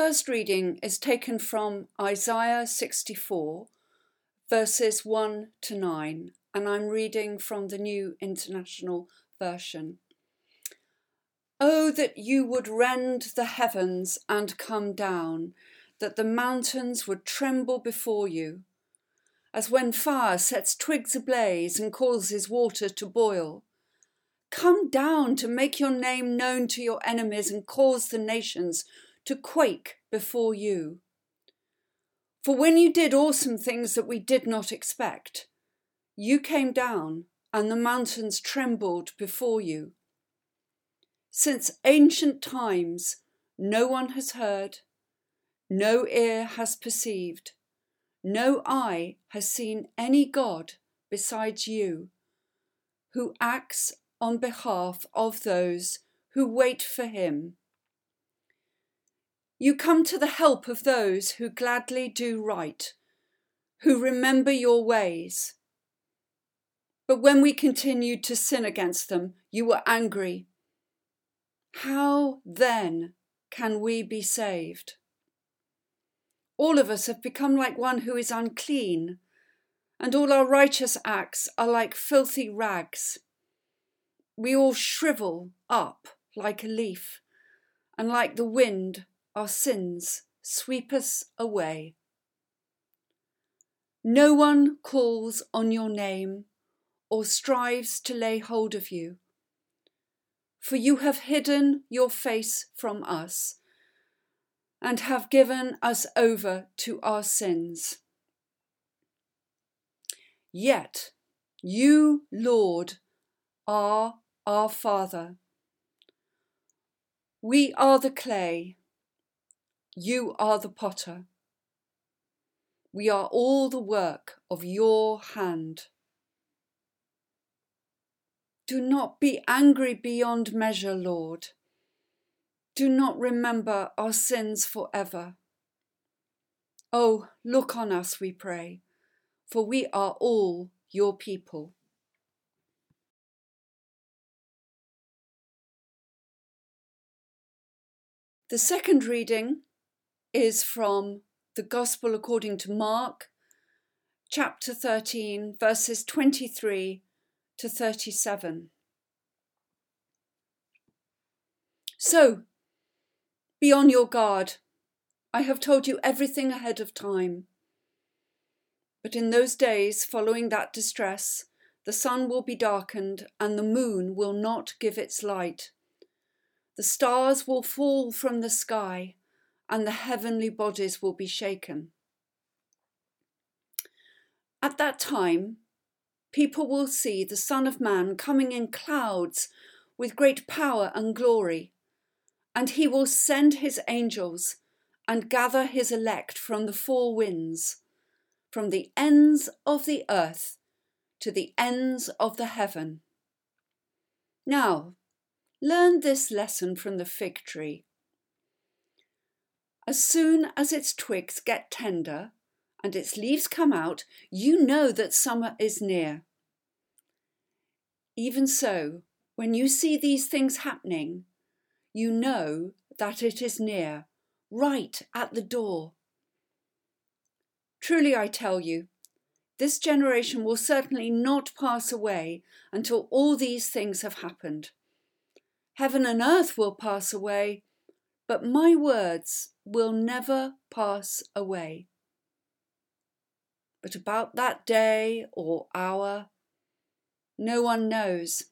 First reading is taken from Isaiah 64, verses 1 to 9, and I'm reading from the New International Version. Oh, that you would rend the heavens and come down, that the mountains would tremble before you, as when fire sets twigs ablaze and causes water to boil. Come down to make your name known to your enemies and cause the nations to quake before you. For when you did awesome things that we did not expect, you came down and the mountains trembled before you. Since ancient times, no one has heard, no ear has perceived, no eye has seen any God besides you, who acts on behalf of those who wait for him. You come to the help of those who gladly do right, who remember your ways. But when we continued to sin against them, you were angry. How then can we be saved? All of us have become like one who is unclean, and all our righteous acts are like filthy rags. We all shrivel up like a leaf, and like the wind our sins sweep us away. No one calls on your name or strives to lay hold of you, for you have hidden your face from us and have given us over to our sins. Yet you, Lord, are our Father. We are the clay you are the potter. We are all the work of your hand. Do not be angry beyond measure, Lord. Do not remember our sins forever. Oh, look on us, we pray, for we are all your people. The second reading is from the Gospel according to Mark, chapter 13, verses 23 to 37. So, be on your guard. I have told you everything ahead of time. But in those days following that distress, the sun will be darkened and the moon will not give its light. The stars will fall from the sky and the heavenly bodies will be shaken. At that time, people will see the Son of Man coming in clouds with great power and glory, and he will send his angels and gather his elect from the four winds, from the ends of the earth to the ends of the heaven. Now, learn this lesson from the fig tree. As soon as its twigs get tender and its leaves come out, you know that summer is near. Even so, when you see these things happening, you know that it is near, right at the door. Truly I tell you, this generation will certainly not pass away until all these things have happened. Heaven and earth will pass away, but my words will never pass away. But about that day or hour, no one knows,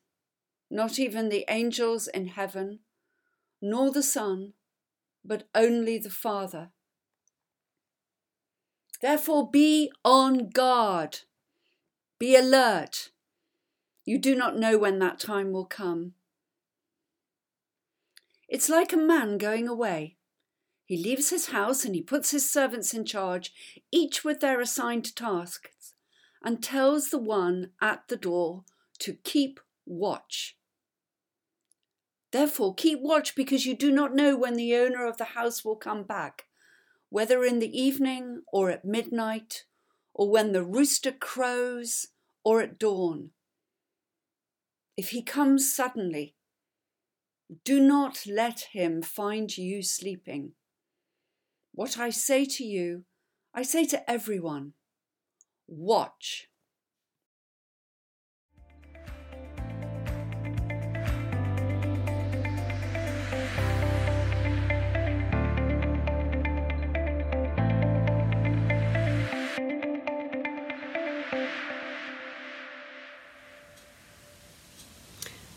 not even the angels in heaven, nor the Son, but only the Father. Therefore, be on guard, be alert. You do not know when that time will come. It's like a man going away. He leaves his house and he puts his servants in charge, each with their assigned tasks, and tells the one at the door to keep watch. Therefore, keep watch because you do not know when the owner of the house will come back, whether in the evening or at midnight, or when the rooster crows or at dawn. If he comes suddenly, do not let him find you sleeping. What I say to you, I say to everyone watch.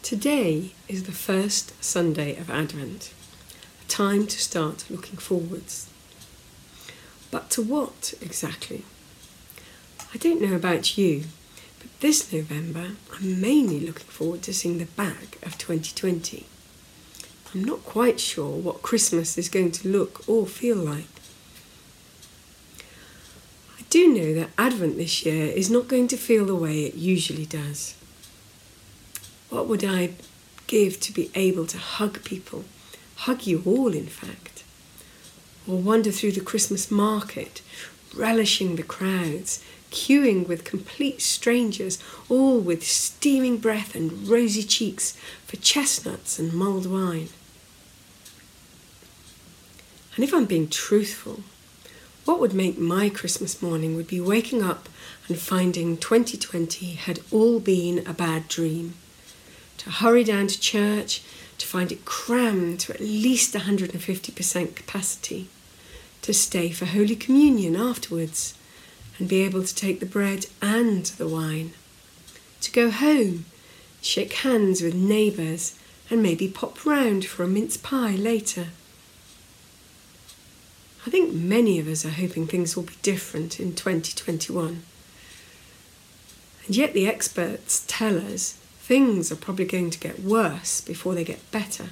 Today is the first Sunday of Advent, a time to start looking forwards. But to what exactly? I don't know about you, but this November I'm mainly looking forward to seeing the back of 2020. I'm not quite sure what Christmas is going to look or feel like. I do know that Advent this year is not going to feel the way it usually does. What would I give to be able to hug people, hug you all, in fact? Or wander through the Christmas market, relishing the crowds, queuing with complete strangers, all with steaming breath and rosy cheeks for chestnuts and mulled wine. And if I'm being truthful, what would make my Christmas morning would be waking up and finding 2020 had all been a bad dream to hurry down to church, to find it crammed to at least 150% capacity, to stay for Holy Communion afterwards and be able to take the bread and the wine, to go home, shake hands with neighbours, and maybe pop round for a mince pie later. I think many of us are hoping things will be different in 2021. And yet the experts tell us things are probably going to get worse before they get better.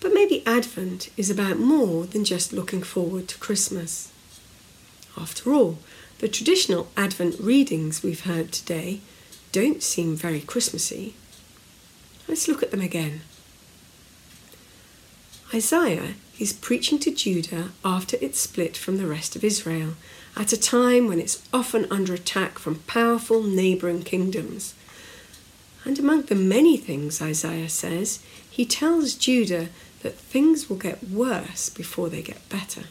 But maybe Advent is about more than just looking forward to Christmas. After all, the traditional Advent readings we've heard today don't seem very Christmassy. Let's look at them again. Isaiah is preaching to Judah after it's split from the rest of Israel at a time when it's often under attack from powerful neighbouring kingdoms. And among the many things Isaiah says, he tells Judah that things will get worse before they get better.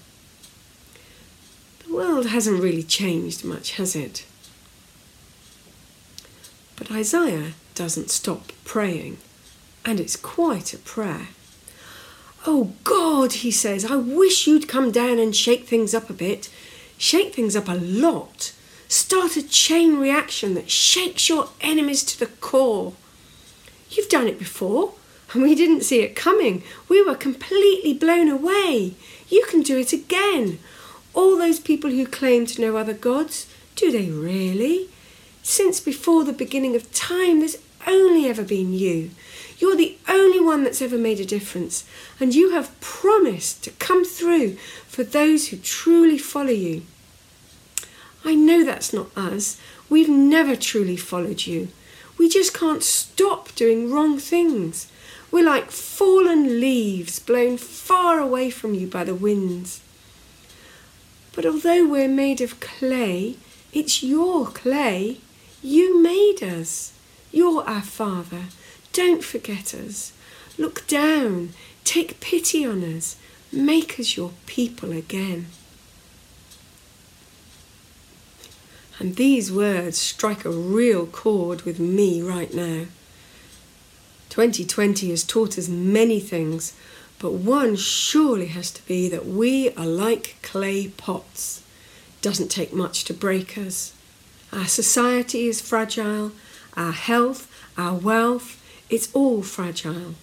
The world hasn't really changed much, has it? But Isaiah doesn't stop praying, and it's quite a prayer. Oh God, he says, I wish you'd come down and shake things up a bit shake things up a lot. Start a chain reaction that shakes your enemies to the core. You've done it before, and we didn't see it coming. We were completely blown away. You can do it again. All those people who claim to know other gods, do they really? Since before the beginning of time, there's only ever been you. You're the only one that's ever made a difference, and you have promised to come through for those who truly follow you. I know that's not us. We've never truly followed you. We just can't stop doing wrong things. We're like fallen leaves blown far away from you by the winds. But although we're made of clay, it's your clay. You made us. You're our Father. Don't forget us. Look down. Take pity on us. Make us your people again. And these words strike a real chord with me right now. 2020 has taught us many things, but one surely has to be that we are like clay pots. Doesn't take much to break us. Our society is fragile, our health, our wealth, it's all fragile.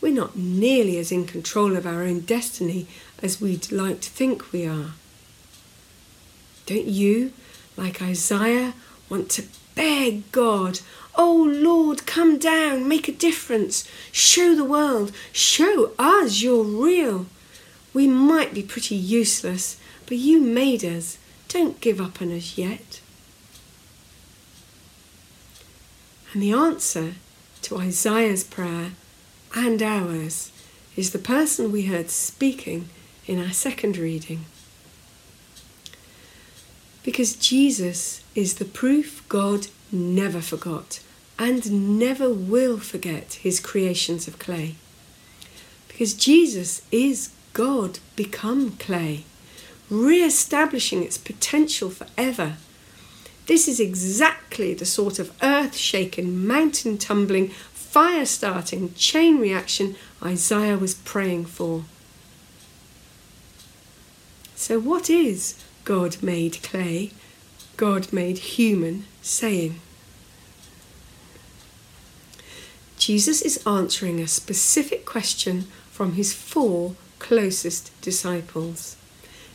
We're not nearly as in control of our own destiny as we'd like to think we are. Don't you, like Isaiah, want to beg God, Oh Lord, come down, make a difference, show the world, show us you're real. We might be pretty useless, but you made us. Don't give up on us yet. And the answer to Isaiah's prayer and ours is the person we heard speaking in our second reading. Because Jesus is the proof God never forgot and never will forget his creations of clay. because Jesus is God become clay, re establishing its potential forever. This is exactly the sort of earth shaking, mountain tumbling, fire starting chain reaction Isaiah was praying for. So, what is God made clay, God made human saying? Jesus is answering a specific question from his four closest disciples.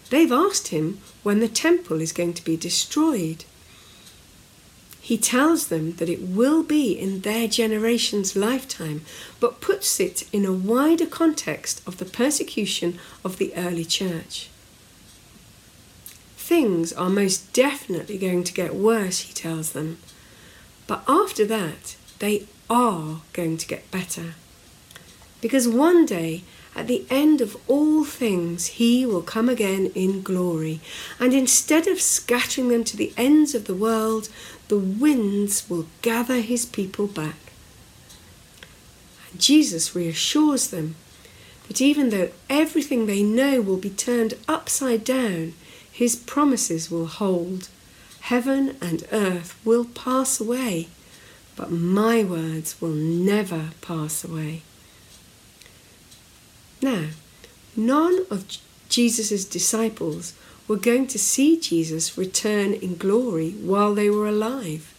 They've asked him when the temple is going to be destroyed. He tells them that it will be in their generation's lifetime, but puts it in a wider context of the persecution of the early church. Things are most definitely going to get worse, he tells them, but after that, they are going to get better. Because one day, at the end of all things, he will come again in glory, and instead of scattering them to the ends of the world, the winds will gather his people back. And Jesus reassures them that even though everything they know will be turned upside down, his promises will hold. Heaven and earth will pass away, but my words will never pass away. Now, none of Jesus' disciples were going to see Jesus return in glory while they were alive.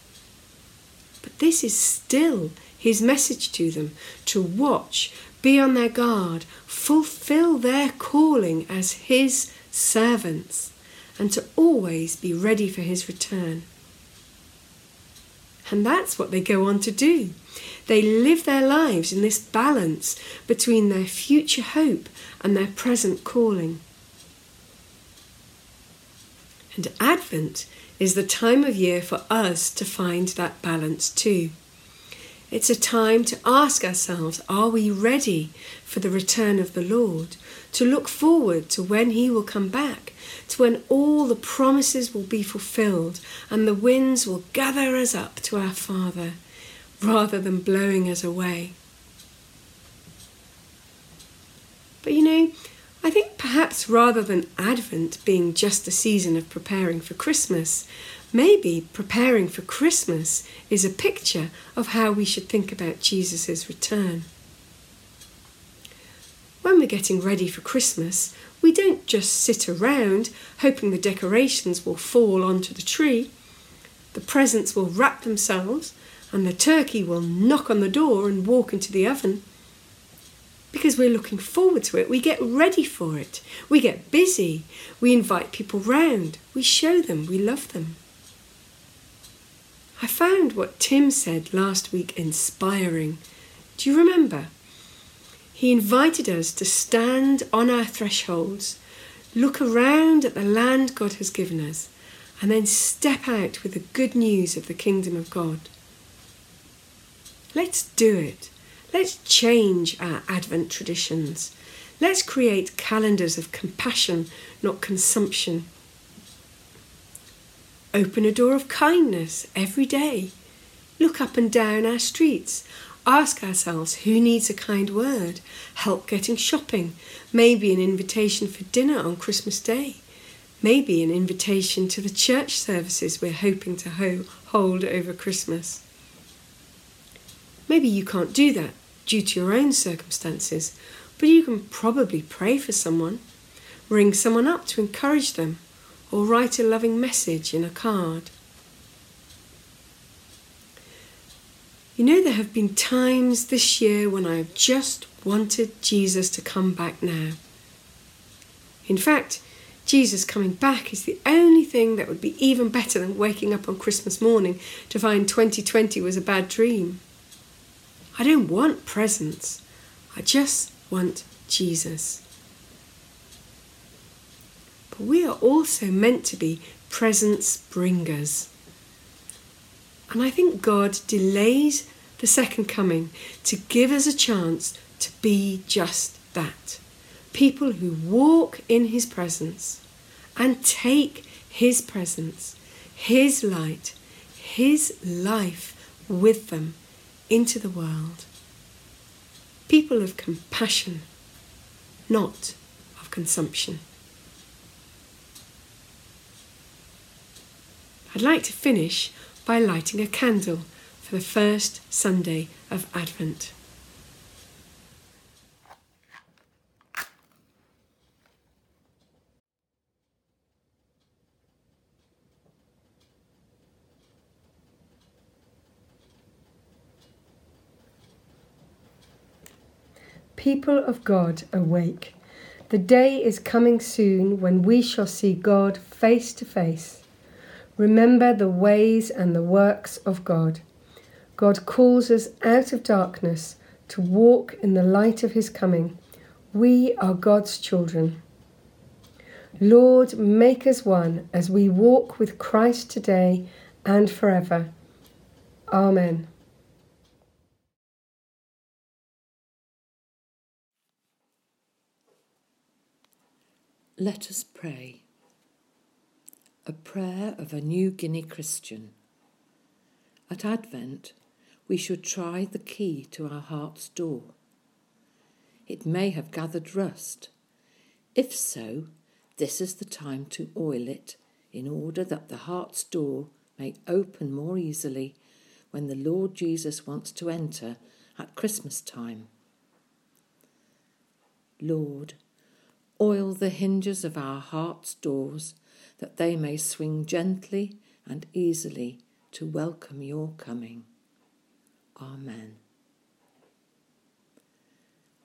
But this is still his message to them to watch, be on their guard, fulfill their calling as his servants, and to always be ready for his return. And that's what they go on to do. They live their lives in this balance between their future hope and their present calling. And Advent is the time of year for us to find that balance too. It's a time to ask ourselves are we ready for the return of the Lord? To look forward to when He will come back, to when all the promises will be fulfilled and the winds will gather us up to our Father rather than blowing us away. But you know, I think perhaps rather than Advent being just a season of preparing for Christmas, maybe preparing for Christmas is a picture of how we should think about Jesus' return. When we're getting ready for Christmas, we don't just sit around hoping the decorations will fall onto the tree. The presents will wrap themselves and the turkey will knock on the door and walk into the oven because we're looking forward to it. We get ready for it. We get busy. We invite people round. We show them we love them. I found what Tim said last week inspiring. Do you remember? He invited us to stand on our thresholds, look around at the land God has given us, and then step out with the good news of the kingdom of God. Let's do it. Let's change our Advent traditions. Let's create calendars of compassion, not consumption. Open a door of kindness every day. Look up and down our streets. Ask ourselves who needs a kind word, help getting shopping, maybe an invitation for dinner on Christmas Day, maybe an invitation to the church services we're hoping to ho- hold over Christmas. Maybe you can't do that due to your own circumstances, but you can probably pray for someone, ring someone up to encourage them, or write a loving message in a card. You know, there have been times this year when I have just wanted Jesus to come back now. In fact, Jesus coming back is the only thing that would be even better than waking up on Christmas morning to find 2020 was a bad dream. I don't want presents. I just want Jesus. But we are also meant to be presents bringers. And I think God delays the second coming to give us a chance to be just that people who walk in His presence and take His presence, His light, His life with them into the world. People of compassion, not of consumption. I'd like to finish by lighting a candle for the first Sunday of Advent. People of God, awake. The day is coming soon when we shall see God face to face. Remember the ways and the works of God. God calls us out of darkness to walk in the light of his coming. We are God's children. Lord, make us one as we walk with Christ today and forever. Amen. Let us pray. A prayer of a New Guinea Christian. At Advent, we should try the key to our heart's door. It may have gathered rust. If so, this is the time to oil it in order that the heart's door may open more easily when the Lord Jesus wants to enter at Christmas time. Lord, Oil the hinges of our heart's doors that they may swing gently and easily to welcome your coming. Amen.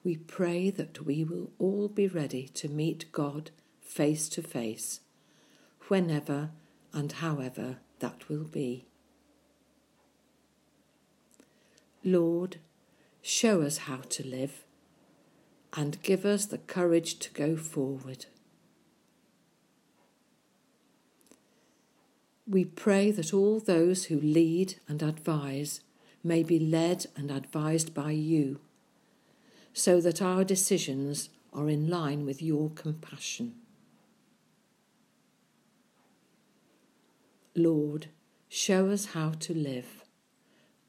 We pray that we will all be ready to meet God face to face, whenever and however that will be. Lord, show us how to live and give us the courage to go forward. We pray that all those who lead and advise may be led and advised by you, so that our decisions are in line with your compassion. Lord, show us how to live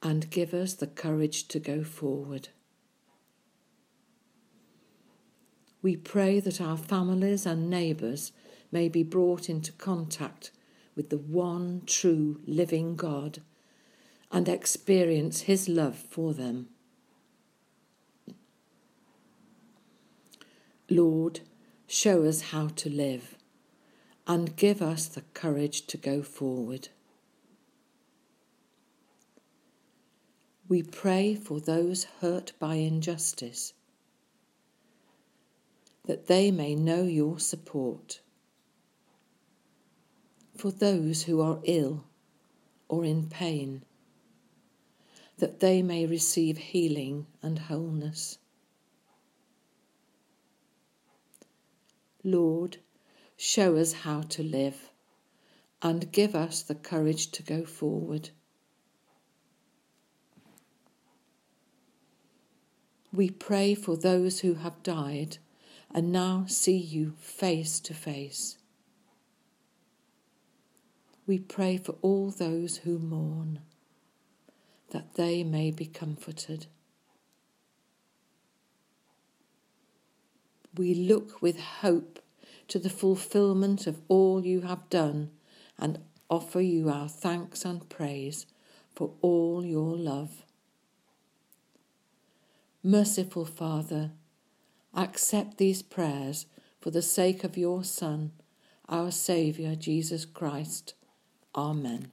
and give us the courage to go forward. we pray that our families and neighbours may be brought into contact with the one true living God and experience His love for them. Lord, show us how to live and give us the courage to go forward. We pray for those hurt by injustice that they may know your support. For those who are ill or in pain, that they may receive healing and wholeness. Lord, show us how to live and give us the courage to go forward. We pray for those who have died and now see you face to face. We pray for all those who mourn, that they may be comforted. We look with hope to the fulfilment of all you have done and offer you our thanks and praise for all your love. Merciful Father, Accept these prayers for the sake of your Son, our Saviour, Jesus Christ. Amen.